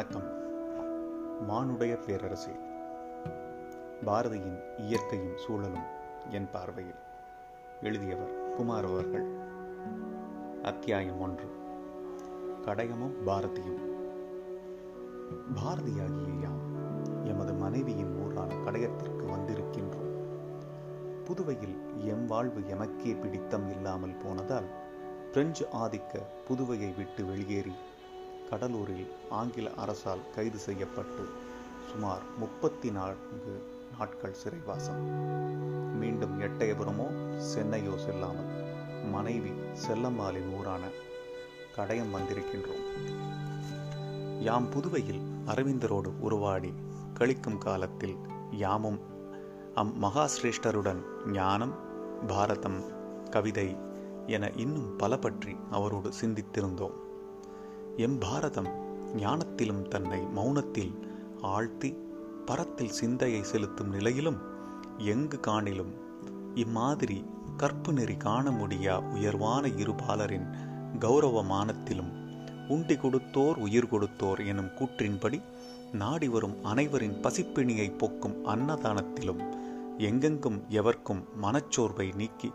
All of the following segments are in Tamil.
வணக்கம். மானுடைய பேரரசே பாரதியின் இயற்கையும் சூழலும் என் பார்வையில். எழுதியவர் குமார் அவர்கள். அத்தியாயம் ஒன்று. கடயமும் பாரதியும். பாரதியாகிய யாம் எமது மனைவியின் ஊரான கடயத்திற்கு வந்திருக்கின்றோம். புதுவையில் எம் வாழ்வு எமக்கே பிடித்தம் இல்லாமல் போனதால் பிரெஞ்சு ஆதிக்க புதுவையை விட்டு வெளியேறி கடலூரில் ஆங்கில அரசால் கைது செய்யப்பட்டு சுமார் முப்பத்தி நான்கு நாட்கள் சிறைவாசம். மீண்டும் எட்டயபுரமோ சென்னையோ செல்லாமல் மனைவி செல்லம்மாளின் ஊரான கடையம் வந்திருக்கின்றோம். யாம் புதுவையில் அரவிந்தரோடு உருவாடி கழிக்கும் காலத்தில் யாமும் அம் மகாசிரேஷ்டருடன் ஞானம் பாரதம் கவிதை என இன்னும் பல பற்றி அவரோடு சிந்தித்திருந்தோம். எம் பாரதம் ஞானத்திலும் தன்னை மௌனத்தில் ஆழ்த்தி பரத்தில் சிந்தையை செலுத்தும் நிலையிலும் எங்கு காணிலும் இம்மாதிரி கற்பு நெறி காண முடியா உயர்வான இருபாலரின் கௌரவமானத்திலும் உண்டி கொடுத்தோர் உயிர் கொடுத்தோர் எனும் கூற்றின்படி நாடி வரும் அனைவரின் பசிப்பிணியை போக்கும் அன்னதானத்திலும் எங்கெங்கும் எவர்க்கும் மனச்சோர்வை நீக்கி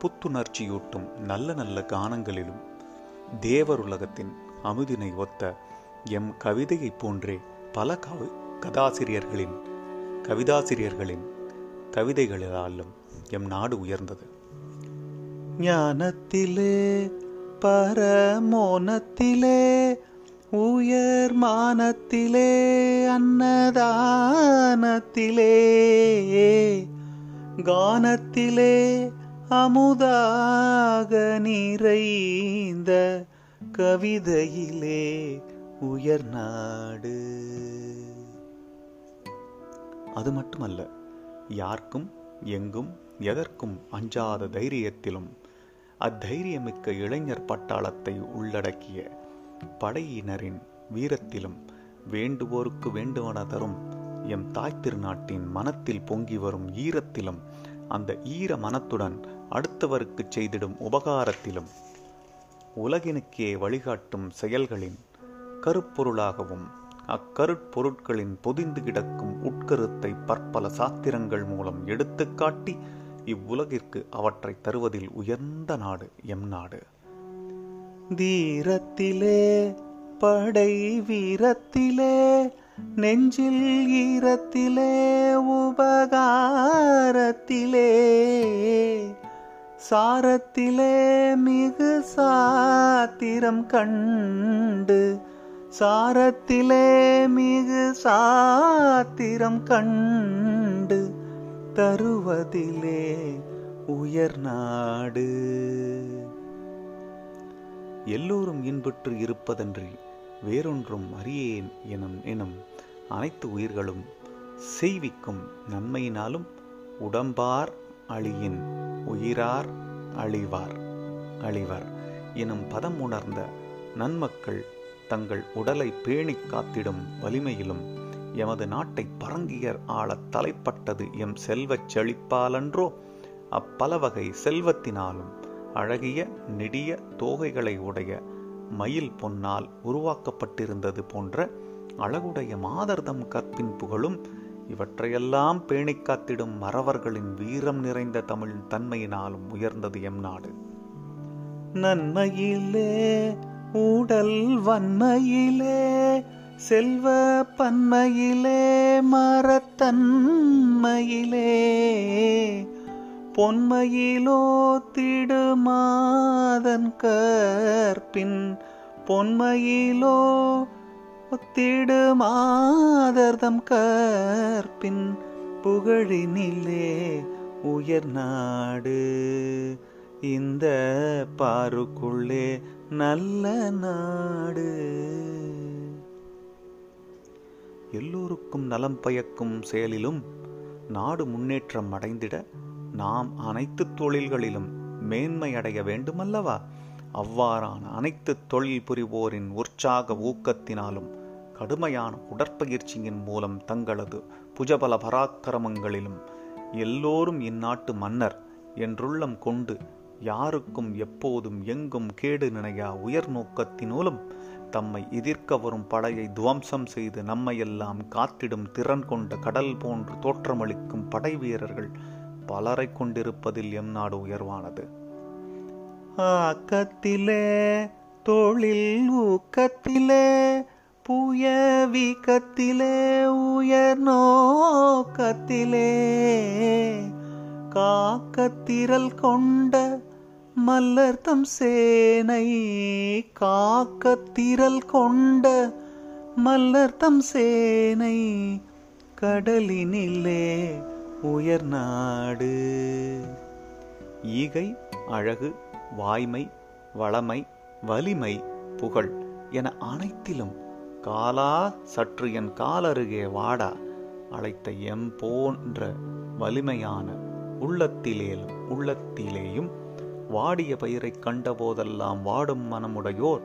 புத்துணர்ச்சியூட்டும் நல்ல நல்ல கானங்களிலும் தேவருலகத்தின் அமுதினை ஒத்த எம் கவிதையைப் போன்றே பல கவி கதாசிரியர்களின் கவிதாசிரியர்களின் கவிதைகளாலும் எம் நாடு உயர்ந்தது. ஞானத்திலே பரமோனத்திலே உயர் மானத்திலே அன்னதானத்திலே கானத்திலே அமுதாக நிறைந்த கவிதையிலே உயர் நாடு. அது மட்டுமல்ல யாருக்கும் எங்கும் எதற்கும் அஞ்சாத தைரியத்திலும் அத்தைரியமிக்க இளைஞர் பட்டாளத்தை உள்ளடக்கிய படையினரின் வீரத்திலும் வேண்டுவோருக்கு வேண்டுவன தரும் எம் தாய் திருநாட்டின் மனத்தில் பொங்கி வரும் ஈரத்திலும் அந்த ஈர மனத்துடன் அடுத்தவருக்கு செய்திடும் உபகாரத்திலும் உலகினுக்கே வழிகாட்டும் செயல்களின் கருப்பொருளாகவும் அக்கருட்பொருட்களின் பொதிந்து கிடக்கும் உட்கருத்தை பற்பல சாத்திரங்கள் மூலம் எடுத்துக்காட்டி இவ்வுலகிற்கு அவற்றை தருவதில் உயர்ந்த நாடு எம் நாடு. தீரத்திலே படை வீரத்திலே நெஞ்சில் ஈரத்திலே உபகாரத்திலே சாரத்திலே மிகு சாத்திரம் கண்டு சாரத்திலே மிகு சாத்திரம் கண்டு தருவதிலே உயர் நாடு. எல்லோரும் இன்புற்று இருப்பதன்றி வேறொன்றும் அறியேன் எனும் எனும் அனைத்து உயிர்களும் செய்விக்கும் நன்மையினாலும் உடம்பார் அழியின் உயிரார் அழிவார். அழிவர். எனும் பதம் உணர்ந்த நன்மக்கள் தங்கள் உடலை பேணிக் காத்திடும் வலிமையிலும் எமது நாட்டை பரங்கியர் ஆளத் தலைப்பட்டது எம் செல்வச் செழிப்பாலன்றோ? அப்பலவகை செல்வத்தினாலும் அழகிய நெடிய தோகைகளை உடைய மயில் பொன்னால் உருவாக்கப்பட்டிருந்தது போன்ற அழகுடைய மாதர்தம் கற்பின் புகழும் இவற்றையெல்லாம் பேணிக்காத்திடும் மறவர்களின் வீரம் நிறைந்த தமிழ் தன்மையினாலும் உயர்ந்தது எம் நாடு. நன்மையிலே ஊடல் வன்மையிலே செல்வ பன்மையிலே மரத்தன்மையிலே பொன்மையிலோ திடுமாதன் கற்பின் பொன்மையிலோ திடுமாதர்தம் கற்பின் புகழினிலே உயர் நாடு. இந்த பாருக்குள்ளே நல்ல நாடு. எல்லோருக்கும் நலம் பயக்கும் செயலிலும் நாடு முன்னேற்றம் அடைந்திட நாம் அனைத்து தொழில்களிலும் மேன்மை அடைய வேண்டுமல்லவா? அவ்வாறான அனைத்து தொழில் புரிவோரின் உற்சாக ஊக்கத்தினாலும் கடுமையான உடற்பயிற்சியின் மூலம் தங்களது புஜபல பராக்கிரமங்களிலும் எல்லோரும் இந்நாட்டு மன்னர் என்றுள்ளம் கொண்டு யாருக்கும் எப்போதும் எங்கும் கேடு நினையா உயர் நோக்கத்தினூலும் தம்மை எதிர்க்க வரும் படையை துவம்சம் செய்து நம்மையெல்லாம் காத்திடும் திறன் கொண்ட கடல் போன்று தோற்றமளிக்கும் படை வீரர்கள் பலரை கொண்டிருப்பதில் எம் நாடு உயர்வானது. ஆக்கத்திலே தொழில் ஊக்கத்திலே புயவிக்கத்திலே உயர் நோக்கத்திலே காக்கத்திரல் கொண்ட மல்லர்த்தம் சேனை காக்கத்திரல் கொண்ட மல்லர்த்தம் சேனை கடலினிலே உயர் நாடு. ஈகை அழகு வாய்மை வளமை வலிமை புகழ் என அனைத்திலும் காலா சற்று என் காலருகே வாடா. அழைத்த எம் போன்ற வலிமையான உள்ளத்திலேயும் உள்ளத்திலேயும் வாடிய பயிரை கண்டபோதெல்லாம் வாடும் மனமுடையோர்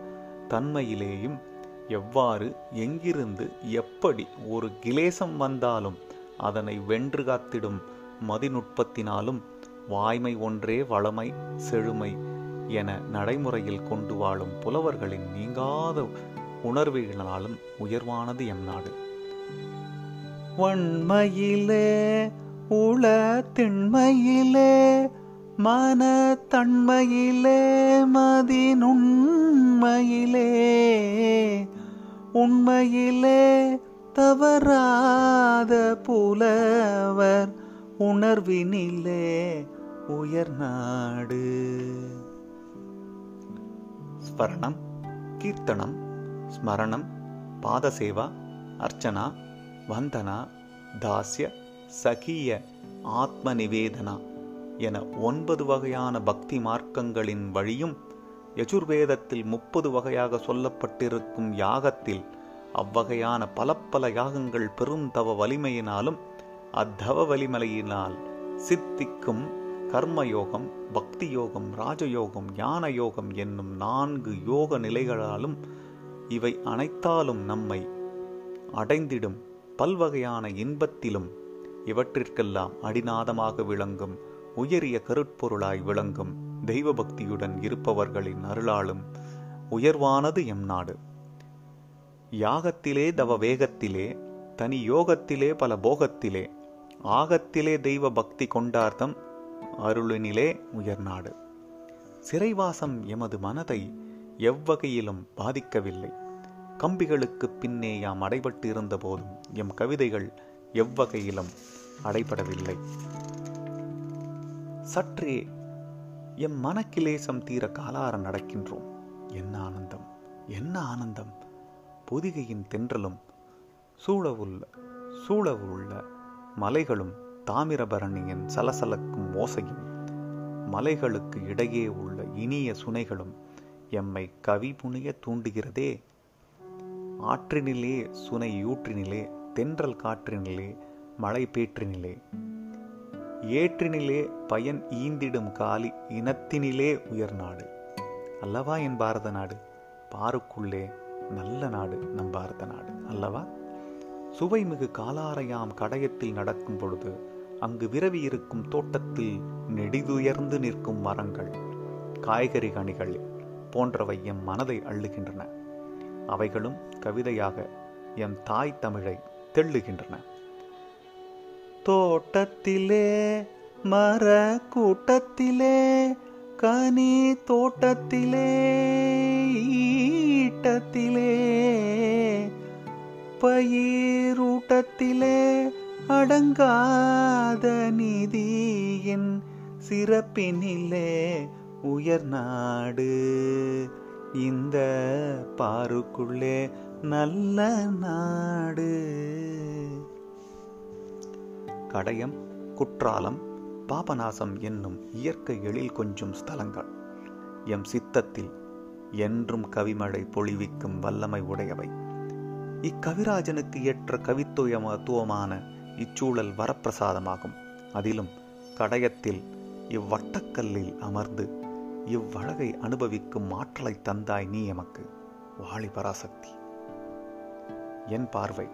தன்மையிலேயும் எவ்வாறு எங்கிருந்து எப்படி ஒரு கிலேசம் வந்தாலும் அதனை வென்று காத்திடும் மதிநுட்பத்தினாலும் வாய்மை ஒன்றே வளமை செழுமை என நடைமுறையில் கொண்டு வாழும் புலவர்களின் நீங்காத உணர்வுகளாலும் உயர்வானது எம் நாடு. வன்மையிலே உள திண்மையிலே மனத்தன்மையிலே மதினுண்மையிலே உண்மையிலே தவறாத புலவர் உணர்வினிலே உயர் நாடு. ஸ்மரணம் கீர்த்தனம் ஸ்மரணம் பாதசேவா அர்ச்சனா வந்தனா தாஸ்ய சகிய ஆத்ம நிவேதனா. என ஒன்பது வகையான பக்தி மார்க்கங்களின் வழியும் யஜுர்வேதத்தில் முப்பது வகையாக சொல்லப்பட்டிருக்கும் யாகத்தில் அவ்வகையான பல பல யாகங்கள் பெரும் தவ வலிமையினாலும் அத்தவ வலிமலையினால் சித்திக்கும் கர்மயோகம் பக்தி யோகம் ராஜயோகம் ஞான யோகம் என்னும் நான்கு யோக நிலைகளாலும் இவை அனைத்தாலும் நம்மை அடைந்திடும். பல்வகையான இன்பத்திலும் இவற்றிற்கெல்லாம் அடிநாதமாக விளங்கும் உயரிய கருட்பொருளாய் விளங்கும் தெய்வ பக்தியுடன் இருப்பவர்களின் அருளாலும் உயர்வானது எம் நாடு. யாகத்திலே தவ வேகத்திலே தனி யோகத்திலே பல போகத்திலே ஆகத்திலே தெய்வ பக்தி கொண்டார்த்தம் அருளினிலே உயர்நாடு சிறைவாசம் எமது மனதை எவ்வகையிலும் பாதிக்கவில்லை. கம்பிகளுக்கு பின்னே யாம் அடைபட்டு இருந்த போதும் எம் கவிதைகள் எவ்வகையிலும் அடைபடவில்லை. சற்றே எம் மனக்கிலேசம் தீர காலார நடக்கின்றோம். என்ன ஆனந்தம் என்ன ஆனந்தம். பொதிகையின் தென்றலும் சூழவுள்ள சூழவுள்ள மலைகளும் தாமிரபரணியின் சலசலக்கும் ஓசையும் மலைகளுக்கு இடையே உள்ள இனிய சுனைகளும் எம்மை கவி புனைய தூண்டுகிறதே. ஆற்றினிலே சுனை யூற்றினிலே தென்றல் காற்றினிலே மழை பேற்றினிலே ஏற்றினிலே பயன் ஈந்திடும் காலி இனத்தினிலே உயர் நாடு. அல்லவா என் பாரத நாடு? பாருக்குள்ளே நல்ல நாடு நம் பாரத நாடு. அல்லவா? சுவைமிகு காலாரையாம் கடையத்தில் நடக்கும் பொழுது அங்கு விரவி இருக்கும் தோட்டத்தில் நெடிதுயர்ந்து நிற்கும் மரங்கள் காய்கறி கனிகள் போன்றவை எம் மனதை அள்ளுகின்றன. அவைகளும் கவிதையாக எம் தாய் தமிழை தெள்ளுகின்றன. தோட்டத்திலே மர கூட்டத்திலே கனி தோட்டத்திலே ஈட்டத்திலே பயிரூட்டத்திலே அடங்காத நிதியின் சிறப்பினிலே உயர் நாடு. இந்த பாருக்குள்ளே நல்ல நாடு. கடையம் குற்றாலம் பாபநாசம் என்னும் இயற்கை எழில் கொஞ்சும் ஸ்தலங்கள். எம் சித்தத்தில் என்றும் கவிமழை பொழிவிக்கும் வல்லமை உடையவை. இக்கவிராஜனுக்கு ஏற்ற கவித்துவமத்துவமான இச்சூழல் வரப்பிரசாதமாகும். அதிலும் கடயத்தில் இவ்வட்டக்கல்லில் அமர்ந்து இவ்வழகை அனுபவிக்கும் ஆற்றலை தந்தாய் நீ எமக்கு. வாழி பராசக்தி என் பார்வை.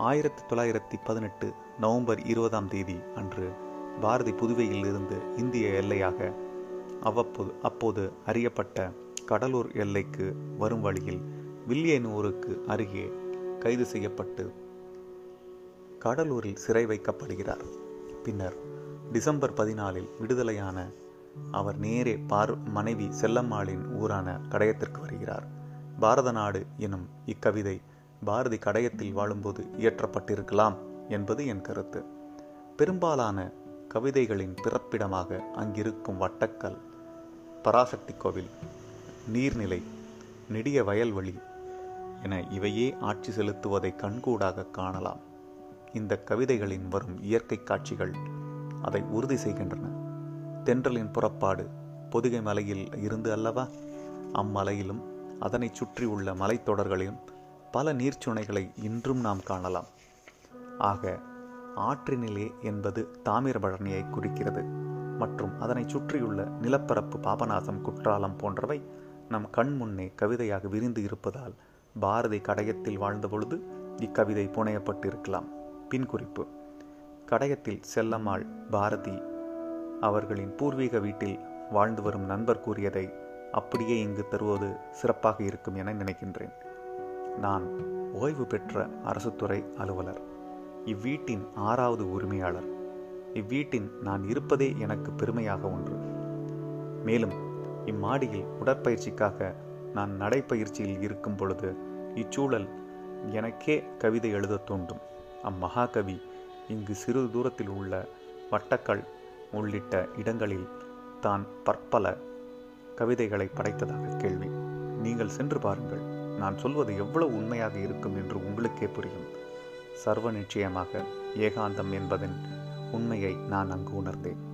ஆயிரத்தி தொள்ளாயிரத்தி பதினெட்டு நவம்பர் இருபதாம் தேதி அன்று பாரதி புதுவையில் இருந்து இந்திய எல்லையாக அவ்வப்போது அப்போது அறியப்பட்ட கடலூர் எல்லைக்கு வரும் வழியில் வில்லியனூருக்கு அருகே கைது செய்யப்பட்டு கடலூரில் சிறை வைக்கப்படுகிறார். பின்னர் டிசம்பர் பதினாலில் விடுதலையான அவர் நேரே பார் மனைவி செல்லம்மாளின் ஊரான கடையத்திற்கு வருகிறார். பாரத நாடு எனும் இக்கவிதை பாரதி கடையத்தில் வாழும்போது இயற்றப்பட்டிருக்கலாம் என்பது என் கருத்து. பெரும்பாலான கவிதைகளின் பிறப்பிடமாக அங்கிருக்கும் வட்டக்கல் பராசக்தி கோவில் நீர்நிலை நெடிய வயல்வெளி என இவையே ஆட்சி செலுத்துவதை கண்கூடாக காணலாம். இந்த கவிதைகளின் வரும் இயற்கை காட்சிகள் அதை உறுதி செய்கின்றன. தென்றலின் புறப்பாடு பொதிகை மலையில் இருந்து அல்லவா? அம்மலையிலும் அதனை சுற்றி உள்ள மலைத்தொடர்களிலும் பல நீர்ச்சுனைகளை இன்றும் நாம் காணலாம். ஆக ஆற்றினிலே என்பது தாமிரபரணியை குறிக்கிறது. மற்றும் அதனை சுற்றியுள்ள நிலப்பரப்பு பாபநாசம் குற்றாலம் போன்றவை நம் கண் முன்னே கவிதையாக விரிந்து இருப்பதால் பாரதி கடையத்தில் வாழ்ந்தபொழுது இக்கவிதை புனையப்பட்டிருக்கலாம். பின் குறிப்பு. கடையத்தில் செல்லம்மாள் பாரதி அவர்களின் பூர்வீக வீட்டில் வாழ்ந்து வரும் நண்பர் கூறியதை அப்படியே இங்கு தருவது சிறப்பாக இருக்கும் என நினைக்கின்றேன். நான் ஓய்வு பெற்ற அரசுத்துறை அலுவலர். இவ்வீட்டின் ஆறாவது உரிமையாளர். இவ்வீட்டின் நான் இருப்பதே எனக்கு பெருமையாக ஒன்று. மேலும் இம்மாடியில் உடற்பயிற்சிக்காக நான் நடைப்பயிற்சியில் இருக்கும் பொழுது இச்சூழல் எனக்கே கவிதை எழுத தூண்டும் அம்மகாகவி இங்கு சிறு தூரத்தில் உள்ள வட்டக்கள் உள்ளிட்ட இடங்களில் தான் பற்பல கவிதைகளை படைத்ததாக கேள்வி. நீங்கள் சென்று பாருங்கள். நான் சொல்வது எவ்வளவு உண்மையாக இருக்கும் என்று உங்களுக்கே புரியும். சர்வ நிச்சயமாக ஏகாந்தம் என்பதன் உண்மையை நான் அங்கு உணர்ந்தேன்.